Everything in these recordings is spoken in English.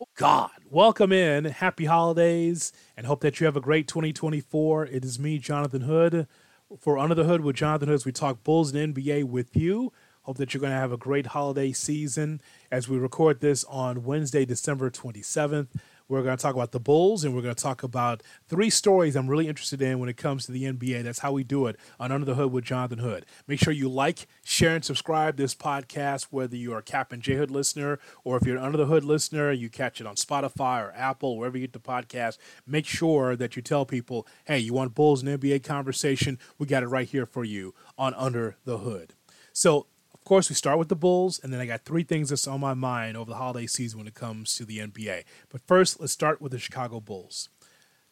Oh, God. Welcome in. Happy holidays and hope that you have a great 2024. It is me, Jonathan Hood. For Under the Hood with Jonathan Hood, as we talk Bulls and NBA with you. Hope that you're going to have a great holiday season as we record this on Wednesday, December 27th. We're going to talk about the Bulls and we're going to talk about three stories I'm really interested in when it comes to the NBA. That's how we do it on Under the Hood with Jonathan Hood. Make sure you like, share, and subscribe this podcast, whether you are a Cap and J Hood listener or if you're an Under the Hood listener, you catch it on Spotify or Apple, wherever you get the podcast. Make sure that you tell people, hey, you want Bulls and NBA conversation? We got it right here for you on Under the Hood. So of course, we start with the Bulls, and then I got three things that's on my mind over the holiday season when it comes to the NBA. But first, let's start with the Chicago Bulls.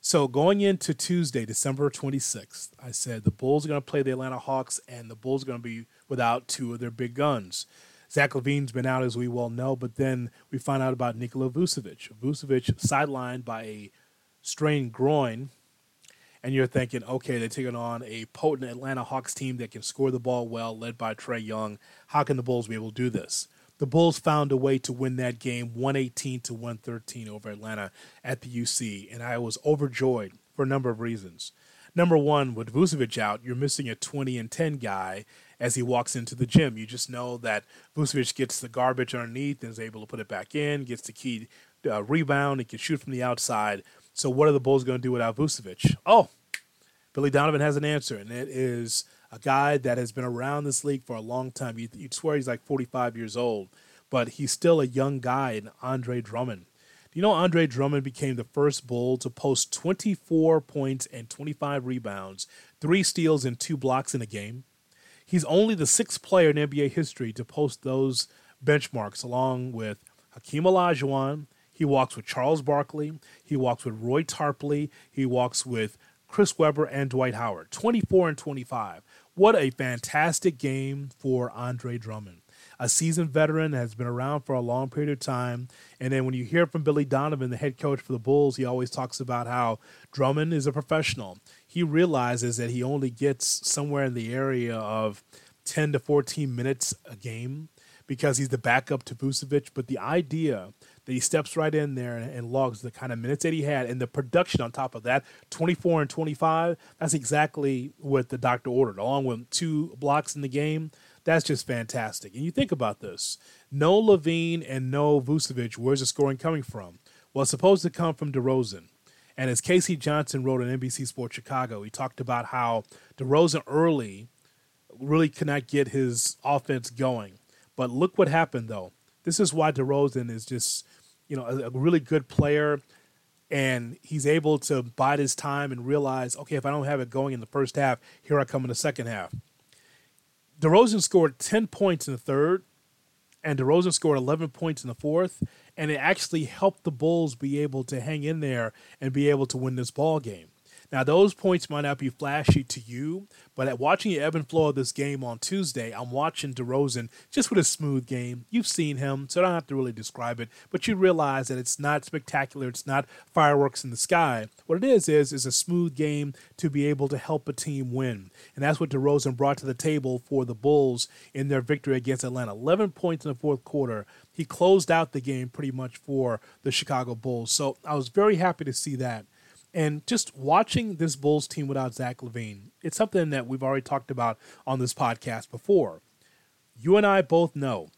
So going into Tuesday, December 26th, I said the Bulls are going to play the Atlanta Hawks, and the Bulls are going to be without two of their big guns. Zach LaVine's been out, as we well know, but then we find out about Nikola Vucevic. Vucevic sidelined by a strained groin and you're thinking, okay, they're taking on a potent Atlanta Hawks team that can score the ball well, led by Trae Young. How can the Bulls be able to do this? The Bulls found a way to win that game 118 to 113 over Atlanta at the UC, and I was overjoyed for a number of reasons. Number one, with Vucevic out, you're missing a 20 and 10 guy as he walks into the gym. You just know that Vucevic gets the garbage underneath and is able to put it back in, gets the key uh, rebound, he can shoot from the outside. So what are the Bulls going to do without Vucevic? Oh, Billy Donovan has an answer, and it is a guy that has been around this league for a long time. You, would swear he's like 45 years old, but he's still a young guy in Andre Drummond. Do you know Andre Drummond became the first Bull to post 24 points and 25 rebounds, three steals, and two blocks in a game? He's only the sixth player in NBA history to post those benchmarks, along with Hakeem Olajuwon, he walks with Charles Barkley. He walks with Roy Tarpley. He walks with Chris Webber and Dwight Howard. 24 and 25. What a fantastic game for Andre Drummond. A seasoned veteran that has been around for a long period of time. And then when you hear from Billy Donovan, the head coach for the Bulls, he always talks about how Drummond is a professional. He realizes that he only gets somewhere in the area of 10 to 14 minutes a game because he's the backup to Vucevic. But the idea that he steps right in there and, logs the kind of minutes that he had. And the production on top of that 24 and 25 that's exactly what the doctor ordered along with two blocks in the game. That's just fantastic. And you think about this. No LaVine and no Vucevic where's the scoring coming from? Well it's supposed to come from DeRozan. And as K.C. Johnson wrote on NBC Sports Chicago he talked about how DeRozan early really could not get his offense going. But look what happened though this is why DeRozan is just, you know, a, a really good player and he's able to bide his time and realize, okay, if I don't have it going in the first half, here I come in the second half. DeRozan scored 10 points in the third, and DeRozan scored 11 points in the fourth, and it actually helped the Bulls be able to hang in there and be able to win this ball game. Now, those points might not be flashy to you, but at watching the ebb and flow of this game on Tuesday, I'm watching DeRozan just with a smooth game. You've seen him, so I don't have to really describe it, but you realize that it's not spectacular. It's not fireworks in the sky. What it is is is a smooth game to be able to help a team win, and that's what DeRozan brought to the table for the Bulls in their victory against Atlanta. 11 points in the fourth quarter. He closed out the game pretty much for the Chicago Bulls. So I was very happy to see that. And just watching this Bulls team without Zach LaVine, it's something that we've already talked about on this podcast before. You and I both know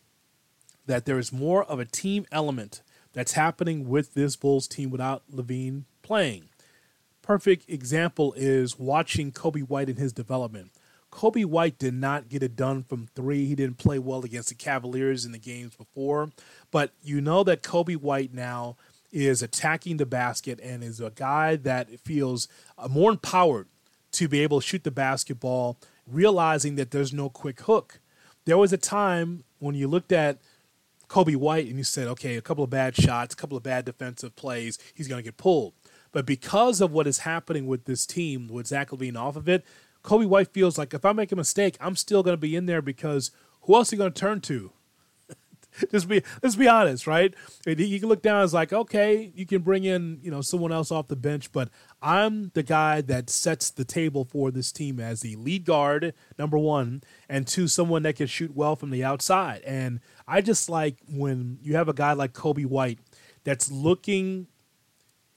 that there is more of a team element that's happening with this Bulls team without LaVine playing. Perfect example is watching Coby White in his development. Coby White did not get it done from three. He didn't play well against the Cavaliers in the games before. But you know that Coby White now is attacking the basket and is a guy that feels uh, more empowered to be able to shoot the basketball, realizing that there's no quick hook. There was a time when you looked at Coby White and you said, okay, a couple of bad shots, a couple of bad defensive plays, he's going to get pulled. But because of what is happening with this team, with Zach LaVine off of it, Coby White feels like if I make a mistake, I'm still going to be in there because who else are you going to turn to? just be let's be honest, right? You can look down as like, okay, you can bring in you know someone else off the bench, but I'm the guy that sets the table for this team as the lead guard, number one, and two, someone that can shoot well from the outside. And I just like when you have a guy like Coby White that's looking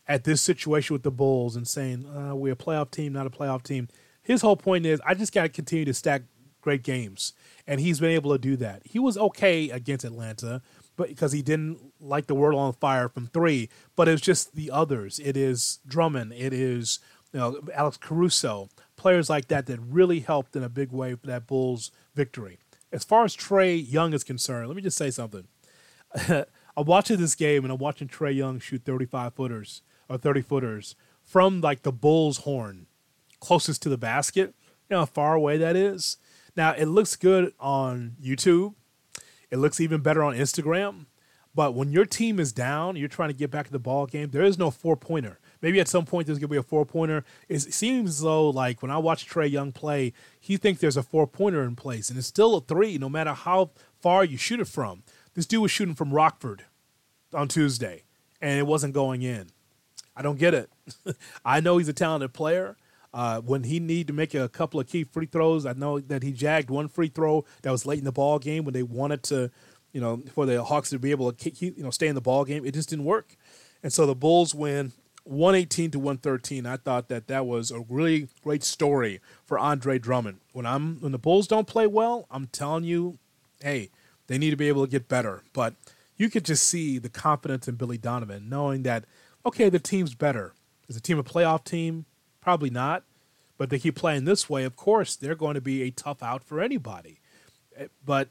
at this situation with the Bulls and saying uh, we're a playoff team, not a playoff team. His whole point is I just got to continue to stack great games, and he's been able to do that. He was okay against Atlanta, but because he didn't like the world on fire from three, but it's just the others. It is Drummond. It is you know Alex Caruso, players like that that really helped in a big way for that Bulls victory. As far as Trae Young is concerned, let me just say something. I'm watching this game and I'm watching Trae Young shoot 35 footers or 30 footers from like the bull's horn closest to the basket. You know how far away that is? Now, it looks good on YouTube. It looks even better on Instagram. But when your team is down, you're trying to get back to the ball game, there is no four pointer. Maybe at some point there's to be a four pointer. It seems though, like, when I watch Trae Young play, he thinks there's a four pointer in place. And it's still a three, no matter how far you shoot it from. This dude was shooting from Rockford on Tuesday, and it wasn't going in. I don't get it. I know he's a talented player. Uh, when he needed to make a couple of key free throws, I know that he jagged one free throw that was late in the ball game when they wanted to, you know, for the Hawks to be able to keep, you know stay in the ball game. It just didn't work, and so the Bulls win 118 to 113. I thought that that was a really great story for Andre Drummond. When I'm when the Bulls don't play well, I'm telling you, hey, they need to be able to get better. But you could just see the confidence in Billy Donovan, knowing that okay, the team's better. Is the team a playoff team? Probably not. But they keep playing this way, of course, they're going to be a tough out for anybody. Eh, but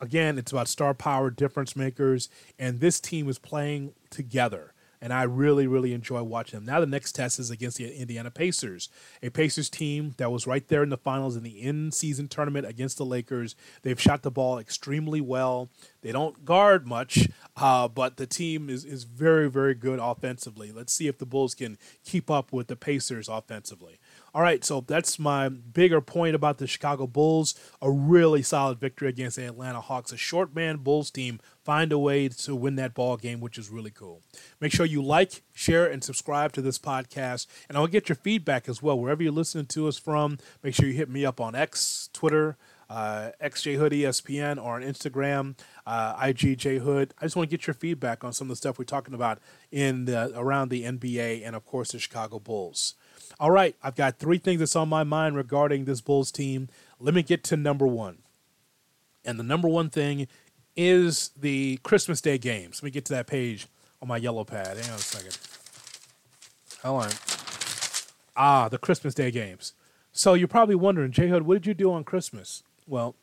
again, it's about star power, difference makers, and this team is playing together and I really, really enjoy watching them. Now the next test is against the Indiana Pacers, a Pacers team that was right there in the finals in the in-season tournament against the Lakers. They've shot the ball extremely well. They don't guard much, uh, but the team is is very, very good offensively. Let's see if the Bulls can keep up with the Pacers offensively. All right, so that's my bigger point about the Chicago Bulls. A really solid victory against the Atlanta Hawks. A short man Bulls team find a way to win that ball game, which is really cool. Make sure you like, share, and subscribe to this podcast. And I'll get your feedback as well. Wherever you're listening to us from, make sure you hit me up on X, Twitter, uh, XJHood ESPN, or on Instagram, uh, IGJHood. I just want to get your feedback on some of the stuff we're talking about in the, around the NBA and, of course, the Chicago Bulls. All right, I've got three things that's on my mind regarding this Bulls team. Let me get to number one. And the number one thing is the Christmas Day games. Let me get to that page on my yellow pad. Hang on a second. Hold on. Ah, the Christmas Day games. So you're probably wondering, J Hood, what did you do on Christmas? Well,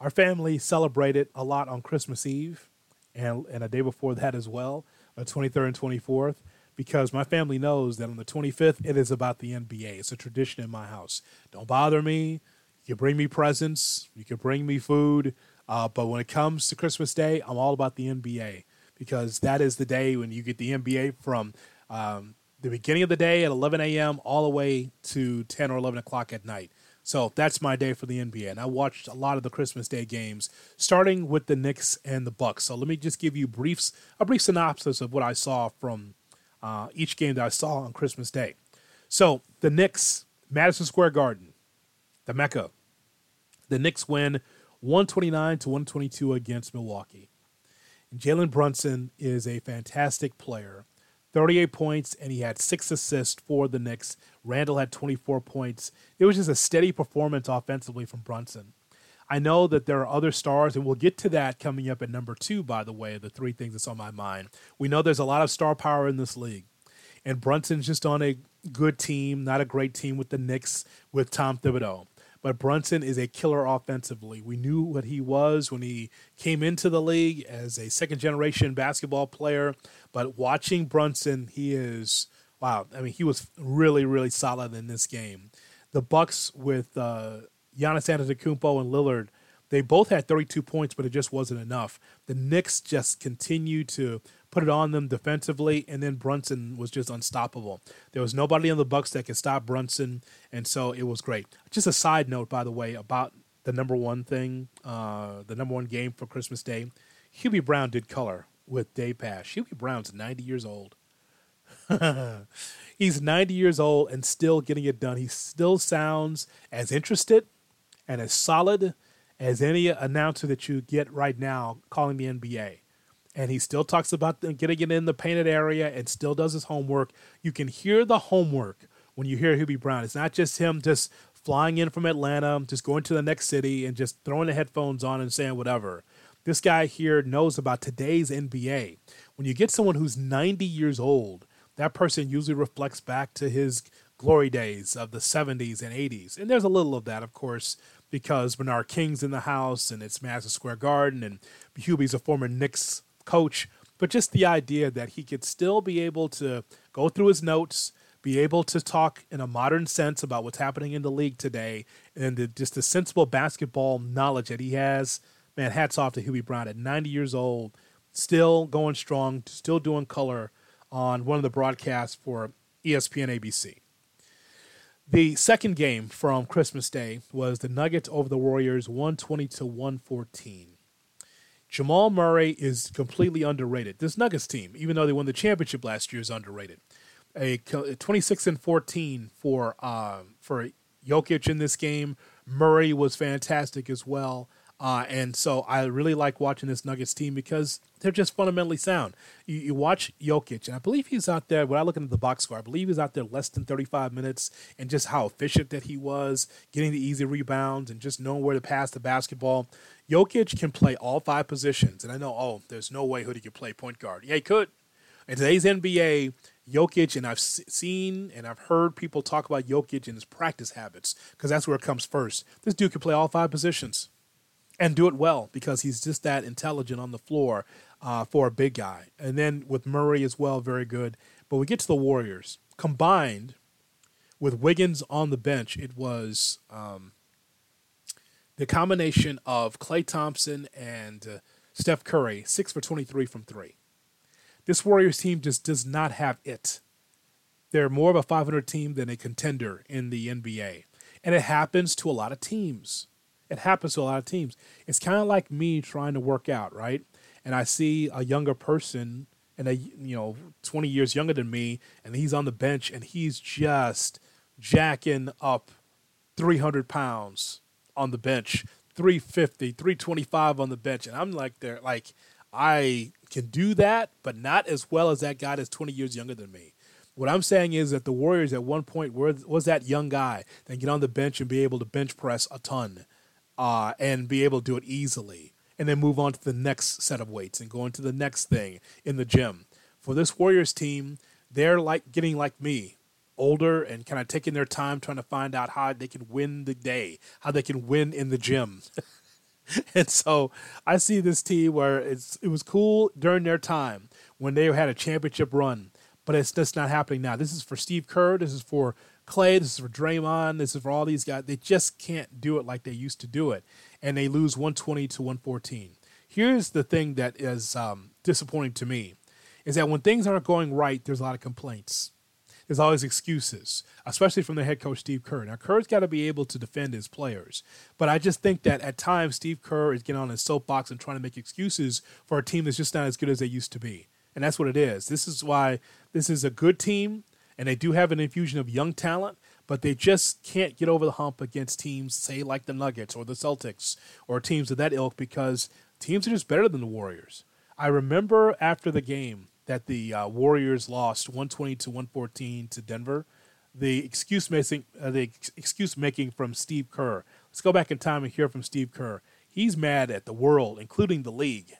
our family celebrated a lot on Christmas Eve and, and a day before that as well, the 23rd and 24th because my family knows that on the 25th it is about the NBA. It's a tradition in my house. Don't bother me. You can bring me presents. You can bring me food. Uh, but when it comes to Christmas Day, I'm all about the NBA because that is the day when you get the NBA from um, the beginning of the day at 11 a.m. all the way to 10 or 11 o'clock at night. So that's my day for the NBA, and I watched a lot of the Christmas Day games, starting with the Knicks and the Bucks. So let me just give you briefs, a brief synopsis of what I saw from uh, each game that I saw on Christmas Day. So the Knicks, Madison Square Garden, the Mecca. The Knicks win 129 to 122 against Milwaukee. Jalen Brunson is a fantastic player. 38 points, and he had six assists for the Knicks. Randle had 24 points. It was just a steady performance offensively from Brunson. I know that there are other stars, and we'll get to that coming up at number two, by the way, the three things that's on my mind. We know there's a lot of star power in this league. And Brunson's just on a good team, not a great team with the Knicks with Tom Thibodeau. But Brunson is a killer offensively. We knew what he was when he came into the league as a second generation basketball player. But watching Brunson, he is wow. I mean, he was really, really solid in this game. The Bucks with uh, Giannis Antetokounmpo and Lillard, they both had 32 points, but it just wasn't enough. The Knicks just continued to put it on them defensively, and then Brunson was just unstoppable. There was nobody on the Bucks that could stop Brunson, and so it was great. Just a side note, by the way, about the number one thing, uh, the number one game for Christmas Day. Hubie Brown did color with Dave Pasch. Hubie Brown's 90 years old. He's 90 years old and still getting it done. He still sounds as interested and as solid as any announcer that you get right now calling the NBA. and he still talks about getting it in the painted area and still does his homework. You can hear the homework when you hear Hubie Brown. It's not just him just flying in from Atlanta, just going to the next city and just throwing the headphones on and saying whatever. This guy here knows about today's NBA. When you get someone who's 90 years old, that person usually reflects back to his glory days of the 70s and 80s. And there's a little of that, of course, because Bernard King's in the house and it's Madison Square Garden and Hubie's a former Knicks coach. But just the idea that he could still be able to go through his notes, be able to talk in a modern sense about what's happening in the league today, and the, just the sensible basketball knowledge that he has. Man, hats off to Hubie Brown at 90 years old, still going strong, still doing color on one of the broadcasts for ESPN ABC. The second game from Christmas Day was the Nuggets over the Warriors 120 to 114. Jamal Murray is completely underrated. This Nuggets team, even though they won the championship last year, is underrated. A 26 and 14 for uh, for Jokic in this game. Murray was fantastic as well. Uh, and so I really like watching this Nuggets team because they're just fundamentally sound. You, you, watch Jokic, and I believe he's out there. When I look into the box score, I believe he's out there less than 35 minutes, and just how efficient that he was, getting the easy rebounds, and just knowing where to pass the basketball. Jokic can play all five positions, and I know, oh, there's no way Hoodie could play point guard. Yeah, he could. In today's NBA, Jokic, and I've seen and I've heard people talk about Jokic and his practice habits because that's where it comes first. This dude can play all five positions and do it well because he's just that intelligent on the floor uh, for a big guy. And then with Murray as well, very good. But we get to the Warriors combined with Wiggins on the bench. It was um, the combination of Klay Thompson and uh, Steph Curry, six for 23 from three. This Warriors team just does not have it. They're more of a 500 team than a contender in the NBA. And it happens to a lot of teams. It happens to a lot of teams. It's kind of like me trying to work out, right? And I see a younger person and a you know 20 years younger than me and he's on the bench and he's just jacking up 300 pounds on the bench 350 325 on the bench and i'm like there like i can do that but not as well as that guy that's 20 years younger than me what i'm saying is that the warriors at one point were, was that young guy that get on the bench and be able to bench press a ton uh, and be able to do it easily, and then move on to the next set of weights and go into the next thing in the gym. For this Warriors team, they're like getting like me, older and kind of taking their time trying to find out how they can win the day, how they can win in the gym. and so I see this team where it's it was cool during their time when they had a championship run, but it's just not happening now. This is for Steve Kerr. This is for Klay, this is for Draymond, this is for all these guys. They just can't do it like they used to do it, and they lose 120 to 114. Here's the thing that is um, disappointing to me is that when things aren't going right, there's a lot of complaints. There's always excuses, especially from the head coach Steve Kerr. Now Kerr's got to be able to defend his players, but I just think that at times Steve Kerr is getting on his soapbox and trying to make excuses for a team that's just not as good as they used to be, and that's what it is. This is why this is a good team and they do have an infusion of young talent, but they just can't get over the hump against teams, say like the Nuggets or the Celtics or teams of that ilk, because teams are just better than the Warriors. I remember after the game that the uh, Warriors lost 120 to 114 to Denver. The excuse making, uh, the ex- excuse making from Steve Kerr. Let's go back in time and hear from Steve Kerr. He's mad at the world, including the league,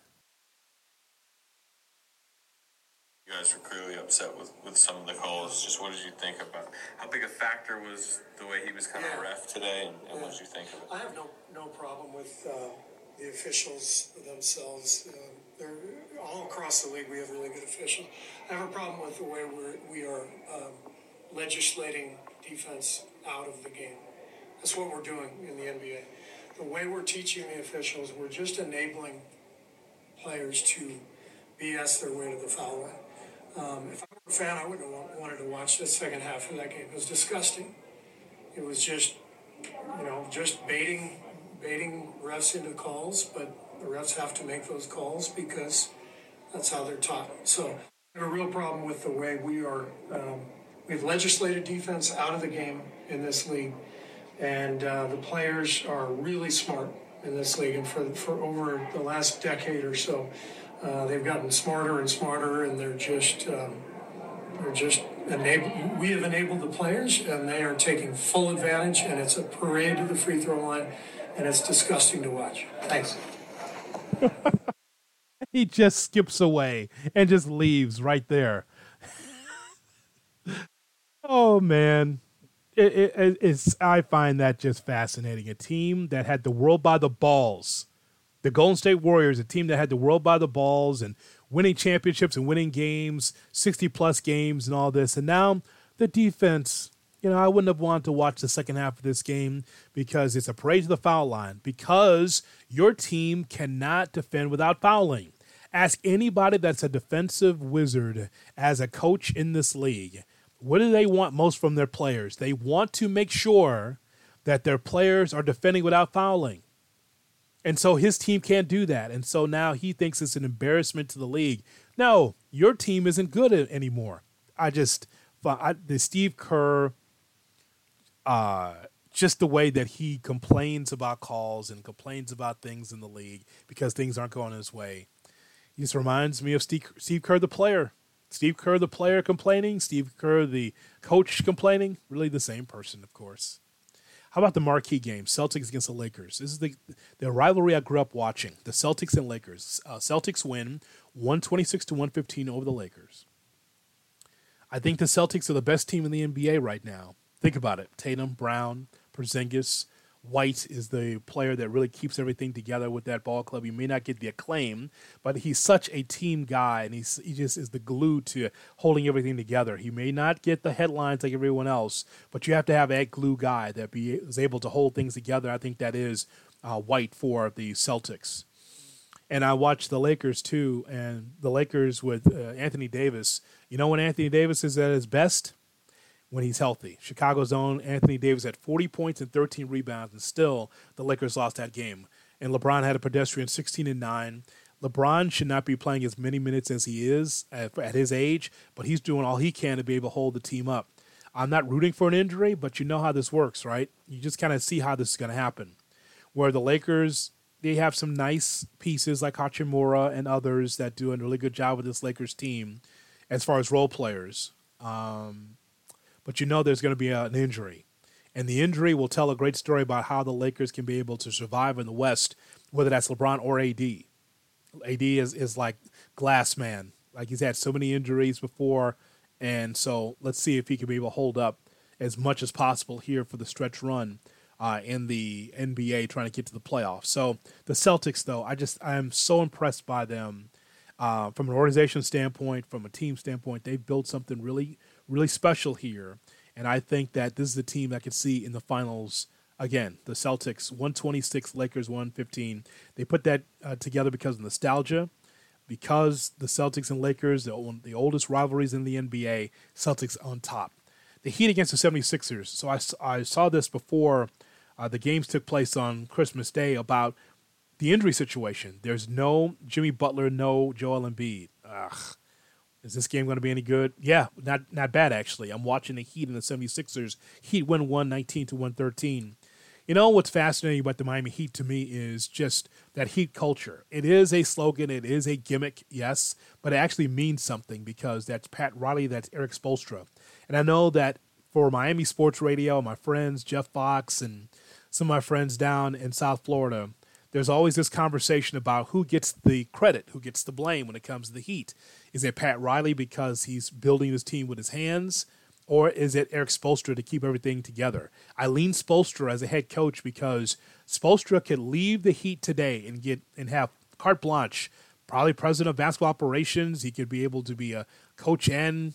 You guys were clearly upset with, with some of the calls. Just what did you think about how big a factor was the way he was kind of ref today, and, and yeah. what did you think of it? I have no no problem with uh, the officials themselves. Uh, they're all across the league. We have really good officials. I have a problem with the way we're, we are um, legislating defense out of the game. That's what we're doing in the NBA. The way we're teaching the officials, we're just enabling players to BS their way to the foul line. Um, if I were a fan, I wouldn't have wanted to watch the second half of that game. It was disgusting. It was just, you know, just baiting, baiting refs into calls, but the refs have to make those calls because that's how they're taught. So I have a real problem with the way we are. Um, we've legislated defense out of the game in this league, and uh, the players are really smart in this league. And for for over the last decade or so, Uh, they've gotten smarter and smarter, and they're just um, they're just enable. We have enabled the players, and they are taking full advantage. And it's a parade to the free throw line, and it's disgusting to watch. Thanks. he just skips away and just leaves right there. oh man, it, it, it's I find that just fascinating. A team that had the world by the balls, the Golden State Warriors, a team that had the world by the balls and winning championships and winning games, sixty plus games and all this, and now the defense. You know, I wouldn't have wanted to watch the second half of this game because it's a parade to the foul line. Because your team cannot defend without fouling. Ask anybody that's a defensive wizard as a coach in this league what do they want most from their players? They want to make sure that their players are defending without fouling. And so his team can't do that. And so now he thinks it's an embarrassment to the league. No, your team isn't good anymore. I just, I, the Steve Kerr, uh, just the way that he complains about calls and complains about things in the league because things aren't going his way. He just reminds me of Steve, Steve Kerr, the player. Steve Kerr, the player, complaining. Steve Kerr, the coach, complaining. Really the same person, of course. How about the marquee game, Celtics against the Lakers? This is the the rivalry I grew up watching. The Celtics and Lakers. Uh, Celtics win 126 to 115 over the Lakers. I think the Celtics are the best team in the NBA right now. Think about it: Tatum, Brown, Porzingis, White is the player that really keeps everything together with that ball club. He may not get the acclaim, but he's such a team guy, and he's he just is the glue to holding everything together. He may not get the headlines like everyone else, but you have to have that glue guy that be is able to hold things together. I think that is uh, White for the Celtics. And I watched the Lakers too, and the Lakers with uh, Anthony Davis. You know when Anthony Davis is at his best? When he's healthy. Chicago's own Anthony Davis had 40 points and 13 rebounds, and still the Lakers lost that game. And LeBron had a pedestrian 16 and 9. LeBron should not be playing as many minutes as he is at, at his age, but he's doing all he can to be able to hold the team up. I'm not rooting for an injury, but you know how this works, right? You just kind of see how this is going to happen. Where the Lakers, they have some nice pieces like Hachimura and others that do a really good job with this Lakers team as far as role players. Um, but you know there's going to be an injury. And the injury will tell a great story about how the Lakers can be able to survive in the West, whether that's LeBron or AD. AD is, is like glass man. Like he's had so many injuries before. And so let's see if he can be able to hold up as much as possible here for the stretch run uh, in the NBA trying to get to the playoffs. So the Celtics, though, I just I'm so impressed by them uh, from an organization standpoint, from a team standpoint. They've built something really really special here. And I think that this is the team I could see in the finals again. The Celtics, 126, Lakers, 115. They put that uh, together because of nostalgia, because the Celtics and Lakers, the, the oldest rivalries in the NBA, Celtics on top. The Heat against the 76ers. So I, I saw this before uh, the games took place on Christmas Day about the injury situation. There's no Jimmy Butler, no Joel Embiid. Ugh. Is this game going to be any good? Yeah, not not bad actually. I'm watching the Heat and the 76ers. Heat win 119 to 113. You know what's fascinating about the Miami Heat to me is just that Heat culture. It is a slogan, it is a gimmick, yes, but it actually means something because that's Pat Riley, that's Erik Spoelstra. And I know that for Miami Sports Radio, my friends Jeff Fox and some of my friends down in South Florida, there's always this conversation about who gets the credit, who gets the blame when it comes to the Heat. Is it Pat Riley because he's building his team with his hands? Or is it Erik Spoelstra to keep everything together? I lean Spoelstra as a head coach because Spoelstra could leave the Heat today and get and have carte blanche, probably president of basketball operations. He could be able to be a coach and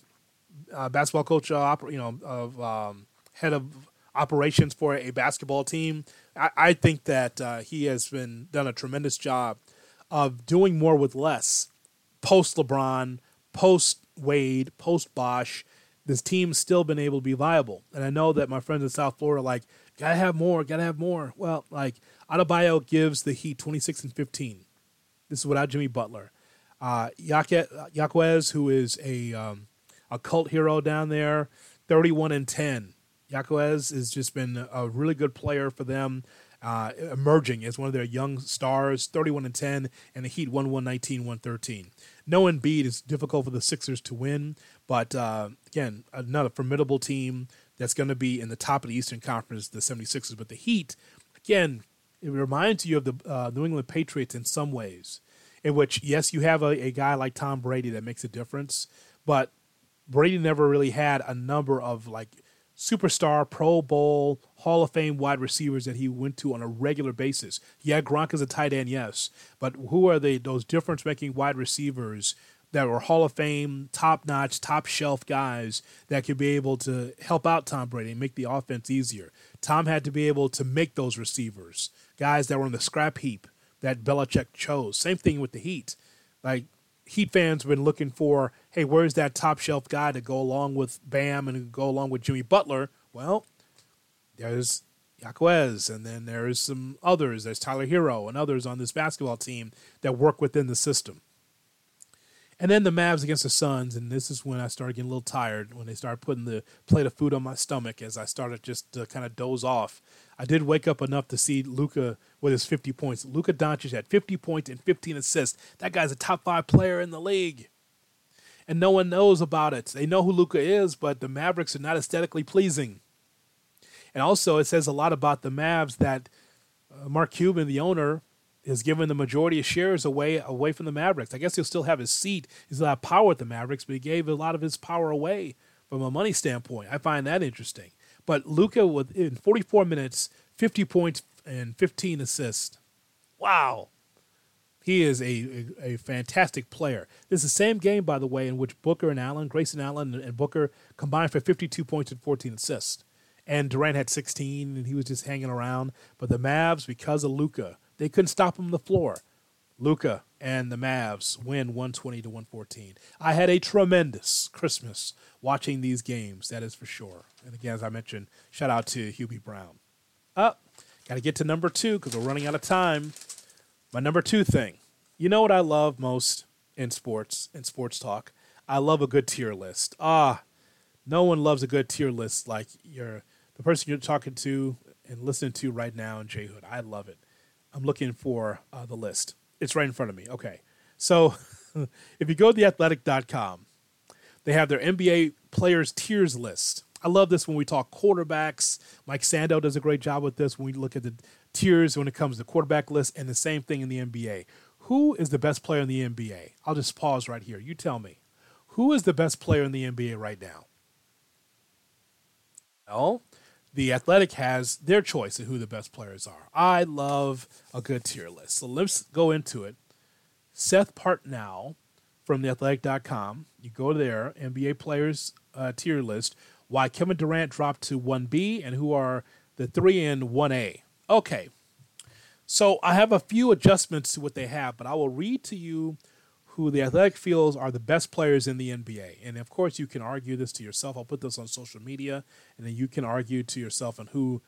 uh, basketball coach, uh, you know, of um, head of operations for a basketball team. I, I think that uh, he has been done a tremendous job of doing more with less post LeBron, post Wade, post Bosh, this team's still been able to be viable. And I know that my friends in South Florida like, gotta have more, gotta have more. Well, like Adebayo gives the Heat 26 and 15. This is without Jimmy Butler. Uh, Jaquez, who is a um, a cult hero down there, 31 and 10. Jaquez has just been a really good player for them. uh, emerging as one of their young stars, 31 and 10, and the Heat 1 119 113. No Embiid is difficult for the Sixers to win, but uh, again, another formidable team that's going to be in the top of the Eastern Conference, the 76ers. But the Heat, again, it reminds you of the uh, New England Patriots in some ways, in which, yes, you have a, a guy like Tom Brady that makes a difference, but Brady never really had a number of like superstar, Pro Bowl, Hall of Fame wide receivers that he went to on a regular basis. Yeah, Gronk is a tight end, yes, but who are they? Those difference-making wide receivers that were Hall of Fame, top-notch, top-shelf guys that could be able to help out Tom Brady and make the offense easier. Tom had to be able to make those receivers, guys that were in the scrap heap that Belichick chose. Same thing with the Heat. Like Heat fans have been looking for, hey, where's that top shelf guy to go along with Bam and go along with Jimmy Butler? Well, there's Jaquez, and then there's some others. There's Tyler Herro and others on this basketball team that work within the system. And then the Mavs against the Suns, and this is when I started getting a little tired when they started putting the plate of food on my stomach as I started just to kind of doze off. I did wake up enough to see Luka with his 50 points. Luka Doncic had 50 points and 15 assists. That guy's a top five player in the league. And no one knows about it. They know who Luka is, but the Mavericks are not aesthetically pleasing. And also, it says a lot about the Mavs that uh, Mark Cuban, the owner, is giving the majority of shares away away from the Mavericks. I guess he'll still have his seat. He's still have power at the Mavericks, but he gave a lot of his power away from a money standpoint. I find that interesting. But Luka, in 44 minutes, 50 points and 15 assists. Wow. He is a, a, a, fantastic player. This is the same game, by the way, in which Booker and Allen, Grayson Allen and Booker combined for 52 points and 14 assists. And Durant had 16, and he was just hanging around. But the Mavs, because of Luka, they couldn't stop him on the floor. Luka and the Mavs win 120 to 114. I had a tremendous Christmas watching these games, that is for sure. And again, as I mentioned, shout out to Hubie Brown. Up, got to get to number two because we're running out of time. My number two thing. You know what I love most in sports, in sports talk? I love a good tier list. Ah, no one loves a good tier list like you're the person you're talking to and listening to right now in J Hood. I love it. I'm looking for uh, the list. It's right in front of me. Okay. So if you go to theathletic.com, they have their NBA players tiers list. I love this when we talk quarterbacks. Mike Sando does a great job with this when we look at the tiers when it comes to quarterback list, and the same thing in the NBA. Who is the best player in the NBA? I'll just pause right here. You tell me. Who is the best player in the NBA right now? Well, the Athletic has their choice of who the best players are. I love a good tier list. So let's go into it. Seth Partnow from theathletic.com. You go there, NBA players uh, tier list, why Kevin Durant dropped to 1B and who are the 3 and 1A. Okay. So I have a few adjustments to what they have, but I will read to you who the Athletic feels are the best players in the NBA. And of course, you can argue this to yourself. I'll put this on social media, and then you can argue to yourself on who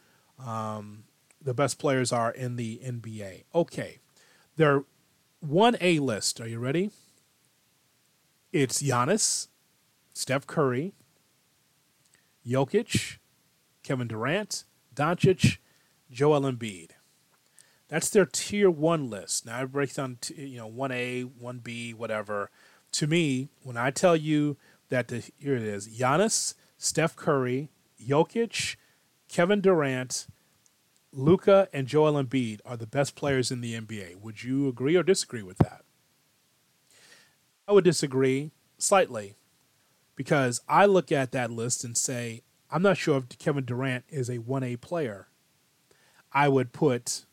um, the best players are in the NBA. Okay, their one A list. Are you ready? It's Giannis, Steph Curry, Jokic, Kevin Durant, Doncic, Joel Embiid. That's their tier one list. Now I break down you know one A, one B, whatever. To me, when I tell you that the here it is, Giannis, Steph Curry, Jokic, Kevin Durant, Luka, and Joel Embiid are the best players in the NBA. Would you agree or disagree with that? I would disagree slightly because I look at that list and say, I'm not sure if Kevin Durant is a 1A player. I would put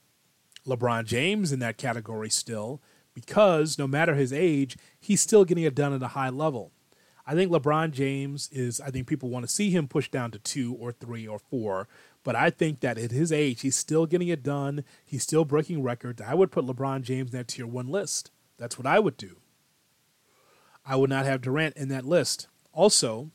LeBron James in that category still because no matter his age, he's still getting it done at a high level. I think LeBron James is, I think people want to see him push down to two or three or four, but I think that at his age, he's still getting it done. He's still breaking records. I would put LeBron James in that tier one list. That's what I would do. I would not have Durant in that list. Also,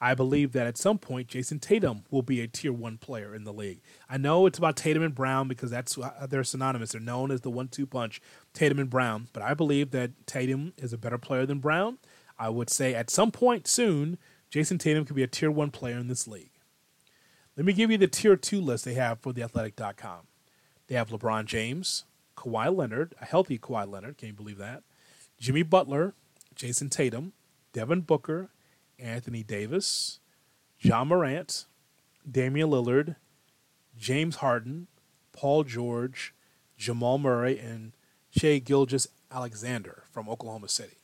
I believe that at some point Jayson Tatum will be a tier one player in the league. I know it's about Tatum and Brown because that's uh, they're synonymous. They're known as the one-two punch, Tatum and Brown. But I believe that Tatum is a better player than Brown. I would say at some point soon, Jayson Tatum could be a tier one player in this league. Let me give you the tier two list they have for the athletic.com. They have LeBron James, Kawhi Leonard, a healthy Kawhi Leonard. Can you believe that? Jimmy Butler, Jayson Tatum, Devin Booker, Anthony Davis, Ja Morant, Damian Lillard, James Harden, Paul George, Jamal Murray, and Shai Gilgeous Alexander from Oklahoma City.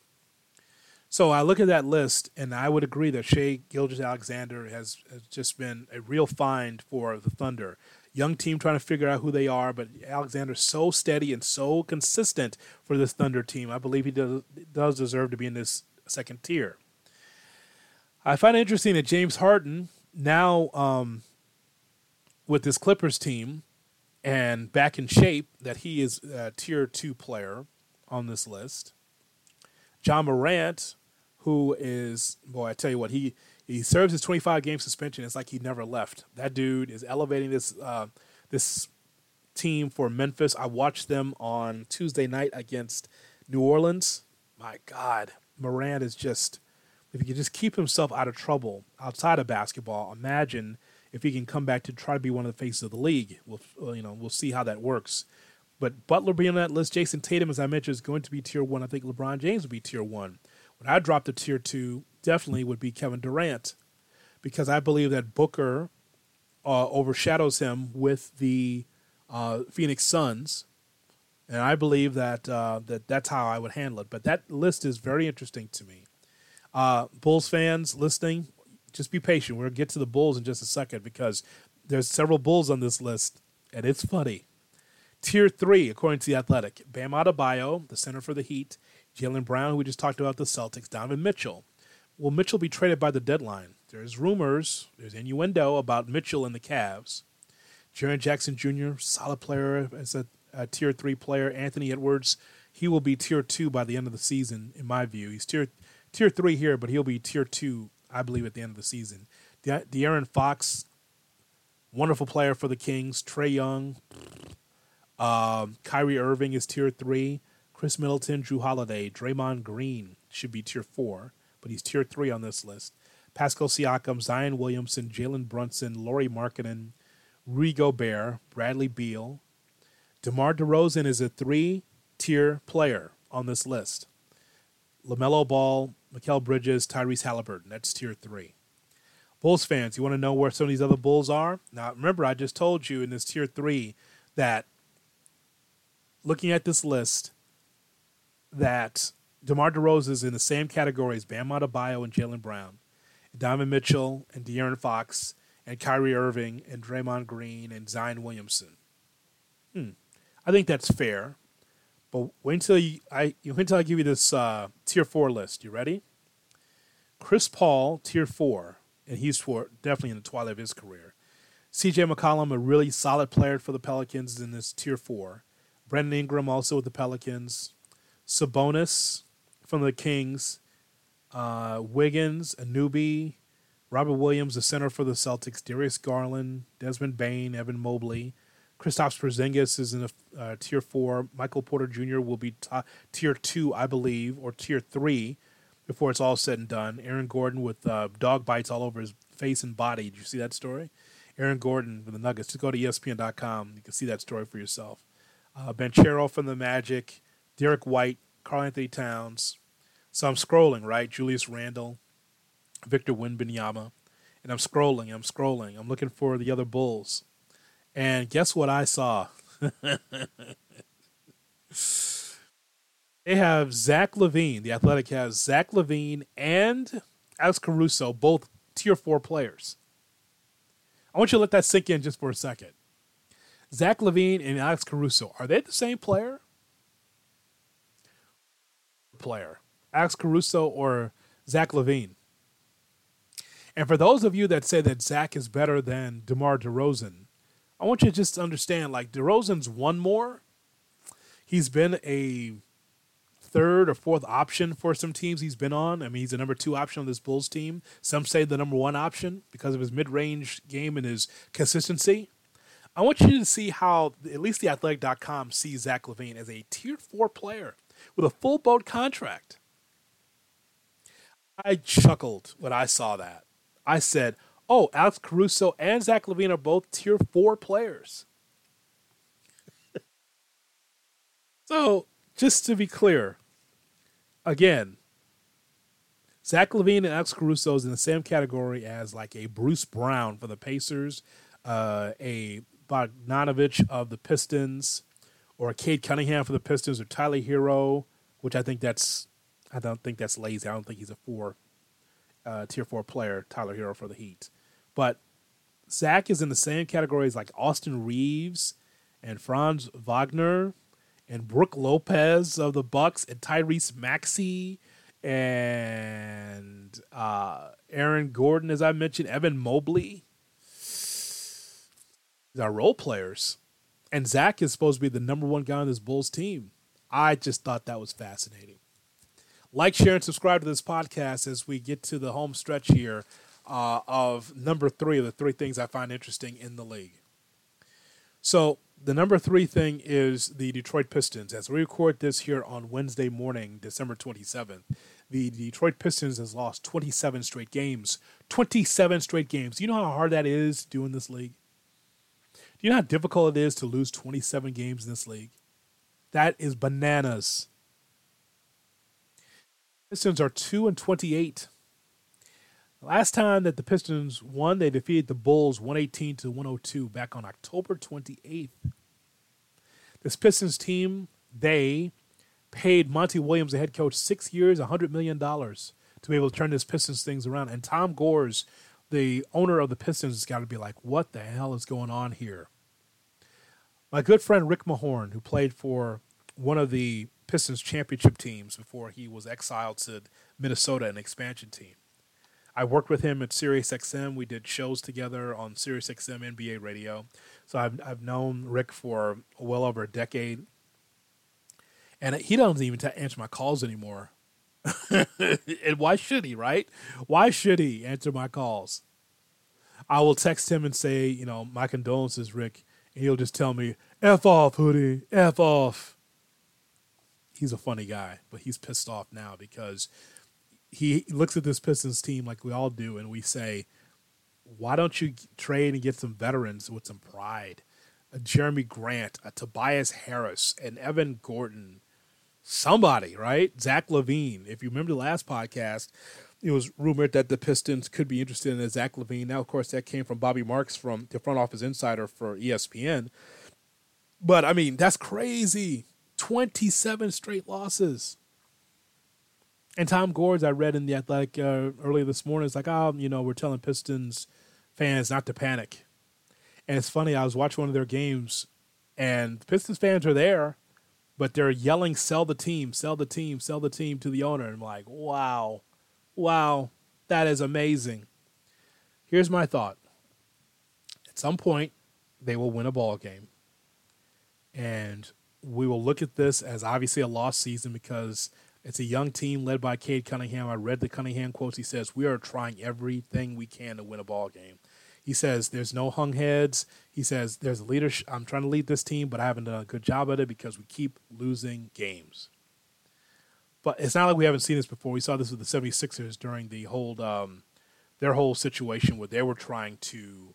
So I look at that list, and I would agree that Shai Gilgeous Alexander has, has just been a real find for the Thunder. Young team trying to figure out who they are, but Alexander's so steady and so consistent for this Thunder team. I believe he does, does deserve to be in this second tier. I find it interesting that James Harden now um, with this Clippers team and back in shape that he is a tier two player on this list. Ja Morant, who is boy, I tell you what, he he serves his 25 game suspension. It's like he never left. That dude is elevating this uh, this team for Memphis. I watched them on Tuesday night against New Orleans. My God, Morant is just if he can just keep himself out of trouble outside of basketball. Imagine if he can come back to try to be one of the faces of the league. We'll you know we'll see how that works. But Butler being on that list, Jayson Tatum, as I mentioned, is going to be tier one. I think LeBron James will be tier one. When I drop to tier two, definitely would be Kevin Durant, because I believe that Booker uh, overshadows him with the uh, Phoenix Suns, and I believe that uh, that that's how I would handle it. But that list is very interesting to me. Uh, Bulls fans listening, just be patient. We'll get to the Bulls in just a second because there's several Bulls on this list, and it's funny. Tier three, according to the Athletic, Bam Adebayo, the center for the Heat, Jaylen Brown, who we just talked about the Celtics, Donovan Mitchell. Will Mitchell be traded by the deadline? There's rumors, there's innuendo about Mitchell and the Cavs. Jaren Jackson Jr., solid player as a, a tier three player. Anthony Edwards, he will be tier two by the end of the season, in my view. He's tier tier three here, but he'll be tier two I believe, at the end of the season. De- De'Aaron Fox, wonderful player for the Kings. Trae Young, um, Kyrie Irving is tier three. Khris Middleton, Jrue Holiday, Draymond Green should be tier four, but he's tier three on this list. Pascal Siakam, Zion Williamson, Jalen Brunson, Lauri Markkanen, Rudy Gobert, Bradley Beal. DeMar DeRozan is a three tier player on this list. LaMelo Ball, Mikal Bridges, Tyrese Halliburton. That's tier three. Bulls fans, you want to know where some of these other Bulls are? Now, remember, I just told you in this tier three that looking at this list, that DeMar DeRozan is in the same category as Bam Adebayo and Jaylen Brown, Donovan Mitchell and De'Aaron Fox, and Kyrie Irving and Draymond Green and Zion Williamson. Hmm. I think that's fair. But wait until you, I wait until I give you this uh, tier four list. You ready? Chris Paul, tier four, and he's for definitely in the twilight of his career. C.J. McCollum, a really solid player for the Pelicans in this tier four. Brandon Ingram also with the Pelicans. Sabonis from the Kings. Uh, Wiggins, Anunoby, Robert Williams, the center for the Celtics. Darius Garland, Desmond Bane, Evan Mobley. Kristaps Porzingis is in a uh, tier four. Michael Porter Jr. will be t- tier two, I believe, or tier three before it's all said and done. Aaron Gordon with uh, dog bites all over his face and body. Did you see that story? Aaron Gordon with the Nuggets. Just go to ESPN.com. You can see that story for yourself. Uh, from the Magic. Derrick White. Karl-Anthony Towns. So I'm scrolling, right? Julius Randle. Victor Wembanyama. And I'm scrolling. I'm scrolling. I'm looking for the other Bulls. And guess what I saw? they have Zach LaVine. The Athletic has Zach LaVine and Alex Caruso, both tier four players. I want you to let that sink in just for a second. Zach LaVine and Alex Caruso, are they the same player? Player. Alex Caruso or Zach LaVine? And for those of you that say that Zach is better than DeMar DeRozan, I want you to just understand like DeRozan's one more. He's been a third or fourth option for some teams he's been on. I mean, he's the number two option on this Bulls team. Some say the number one option because of his mid range game and his consistency. I want you to see how at least the athletic.com sees Zach LaVine as a tier four player with a full boat contract. I chuckled when I saw that. I said, oh, Alex Caruso and Zach LaVine are both tier four players. So, just to be clear, again, Zach LaVine and Alex Caruso is in the same category as like a Bruce Brown for the Pacers, uh, a Bogdanovich of the Pistons, or a Cade Cunningham for the Pistons, or Tyler Herro, which I think that's I don't think that's lazy. I don't think he's a four uh, tier four player, Tyler Herro for the Heat. But Zach is in the same category as like Austin Reaves and Franz Wagner and Brook Lopez of the Bucks and Tyrese Maxey and uh, Aaron Gordon, as I mentioned, Evan Mobley. These are role players. And Zach is supposed to be the number one guy on this Bulls team. I just thought that was fascinating. Like, share, and subscribe to this podcast as we get to the home stretch here uh, of number three of the three things I find interesting in the league. So, the number three thing is the Detroit Pistons. As we record this here on Wednesday morning, December 27th, the Detroit Pistons has lost 27 straight games. 27 straight games. You know how hard that is doing this league? Do you know how difficult it is to lose 27 games in this league? That is bananas. Pistons are 2 and 28. Last time that the Pistons won, they defeated the Bulls 118 to 102 back on October 28th. This Pistons team, they paid Monty Williams, the head coach, six years, $100 million to be able to turn this Pistons things around. And Tom Gores, the owner of the Pistons, has got to be like, what the hell is going on here? My good friend Rick Mahorn, who played for one of the Pistons championship teams before he was exiled to Minnesota, an expansion team. I worked with him at SiriusXM. We did shows together on SiriusXM NBA radio. So I've I've known Rick for well over a decade, and he doesn't even t- answer my calls anymore. and why should he? Right? Why should he answer my calls? I will text him and say, you know, my condolences, Rick, and he'll just tell me, "F off, hoodie, f off." He's a funny guy, but he's pissed off now because he looks at this Pistons team like we all do, and we say, why don't you trade and get some veterans with some pride? A Jerami Grant, a Tobias Harris, and Evan Gordon, somebody, right? Zach LaVine. If you remember the last podcast, it was rumored that the Pistons could be interested in Zach LaVine. Now, of course, that came from Bobby Marks from the front office insider for ESPN. But I mean, that's crazy. 27 straight losses. And Tom Gores, I read in the Athletic uh, earlier this morning, is like, oh, you know, we're telling Pistons fans not to panic. And it's funny, I was watching one of their games, and Pistons fans are there, but they're yelling, sell the team, sell the team, sell the team to the owner. And I'm like, wow, wow, that is amazing. Here's my thought at some point, they will win a ball game. And we will look at this as obviously a lost season because it's a young team led by Cade Cunningham. I read the Cunningham quotes. He says, We are trying everything we can to win a ball game. He says, There's no hung heads. He says, There's a leadership. I'm trying to lead this team, but I haven't done a good job at it because we keep losing games. But it's not like we haven't seen this before. We saw this with the 76ers during the whole, um, their whole situation where they were trying to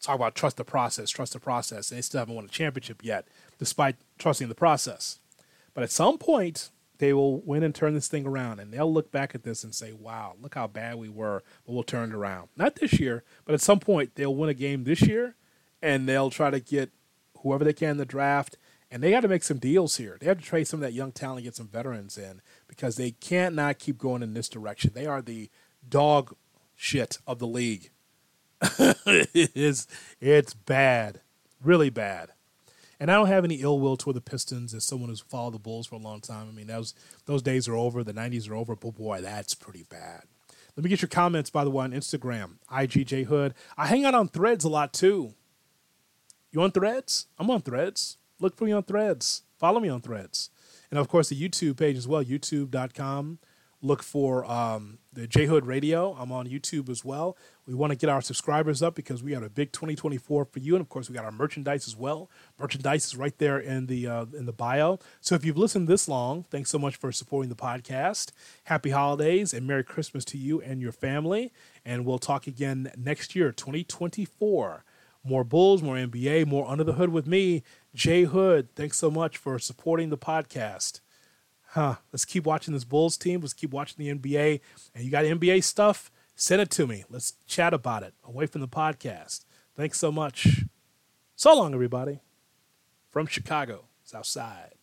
talk about trust the process, trust the process, and they still haven't won a championship yet, despite trusting the process. But at some point, they will win and turn this thing around and they'll look back at this and say, wow, look how bad we were, but we'll turn it around. Not this year, but at some point they'll win a game this year and they'll try to get whoever they can in the draft. And they got to make some deals here. They have to trade some of that young talent, get some veterans in because they can't not keep going in this direction. They are the dog shit of the league. it is, it's bad, really bad. And I don't have any ill will toward the Pistons as someone who's followed the Bulls for a long time. I mean, those those days are over. The '90s are over. But boy, that's pretty bad. Let me get your comments, by the way, on Instagram, IGJ Hood. I hang out on Threads a lot too. You on Threads? I'm on Threads. Look for me on Threads. Follow me on Threads, and of course the YouTube page as well. YouTube.com look for um, the J Hood Radio. I'm on YouTube as well. We want to get our subscribers up because we got a big 2024 for you, and of course we got our merchandise as well. Merchandise is right there in the uh, in the bio. So if you've listened this long, thanks so much for supporting the podcast. Happy holidays and Merry Christmas to you and your family. And we'll talk again next year, 2024. more Bulls, more NBA, more Under the Hood with me, Jay Hood. Thanks so much for supporting the podcast. Huh. Let's keep watching this Bulls team. Let's keep watching the NBA. And you got NBA stuff? Send it to me. Let's chat about it away from the podcast. Thanks so much. So long, everybody. From Chicago, South Side.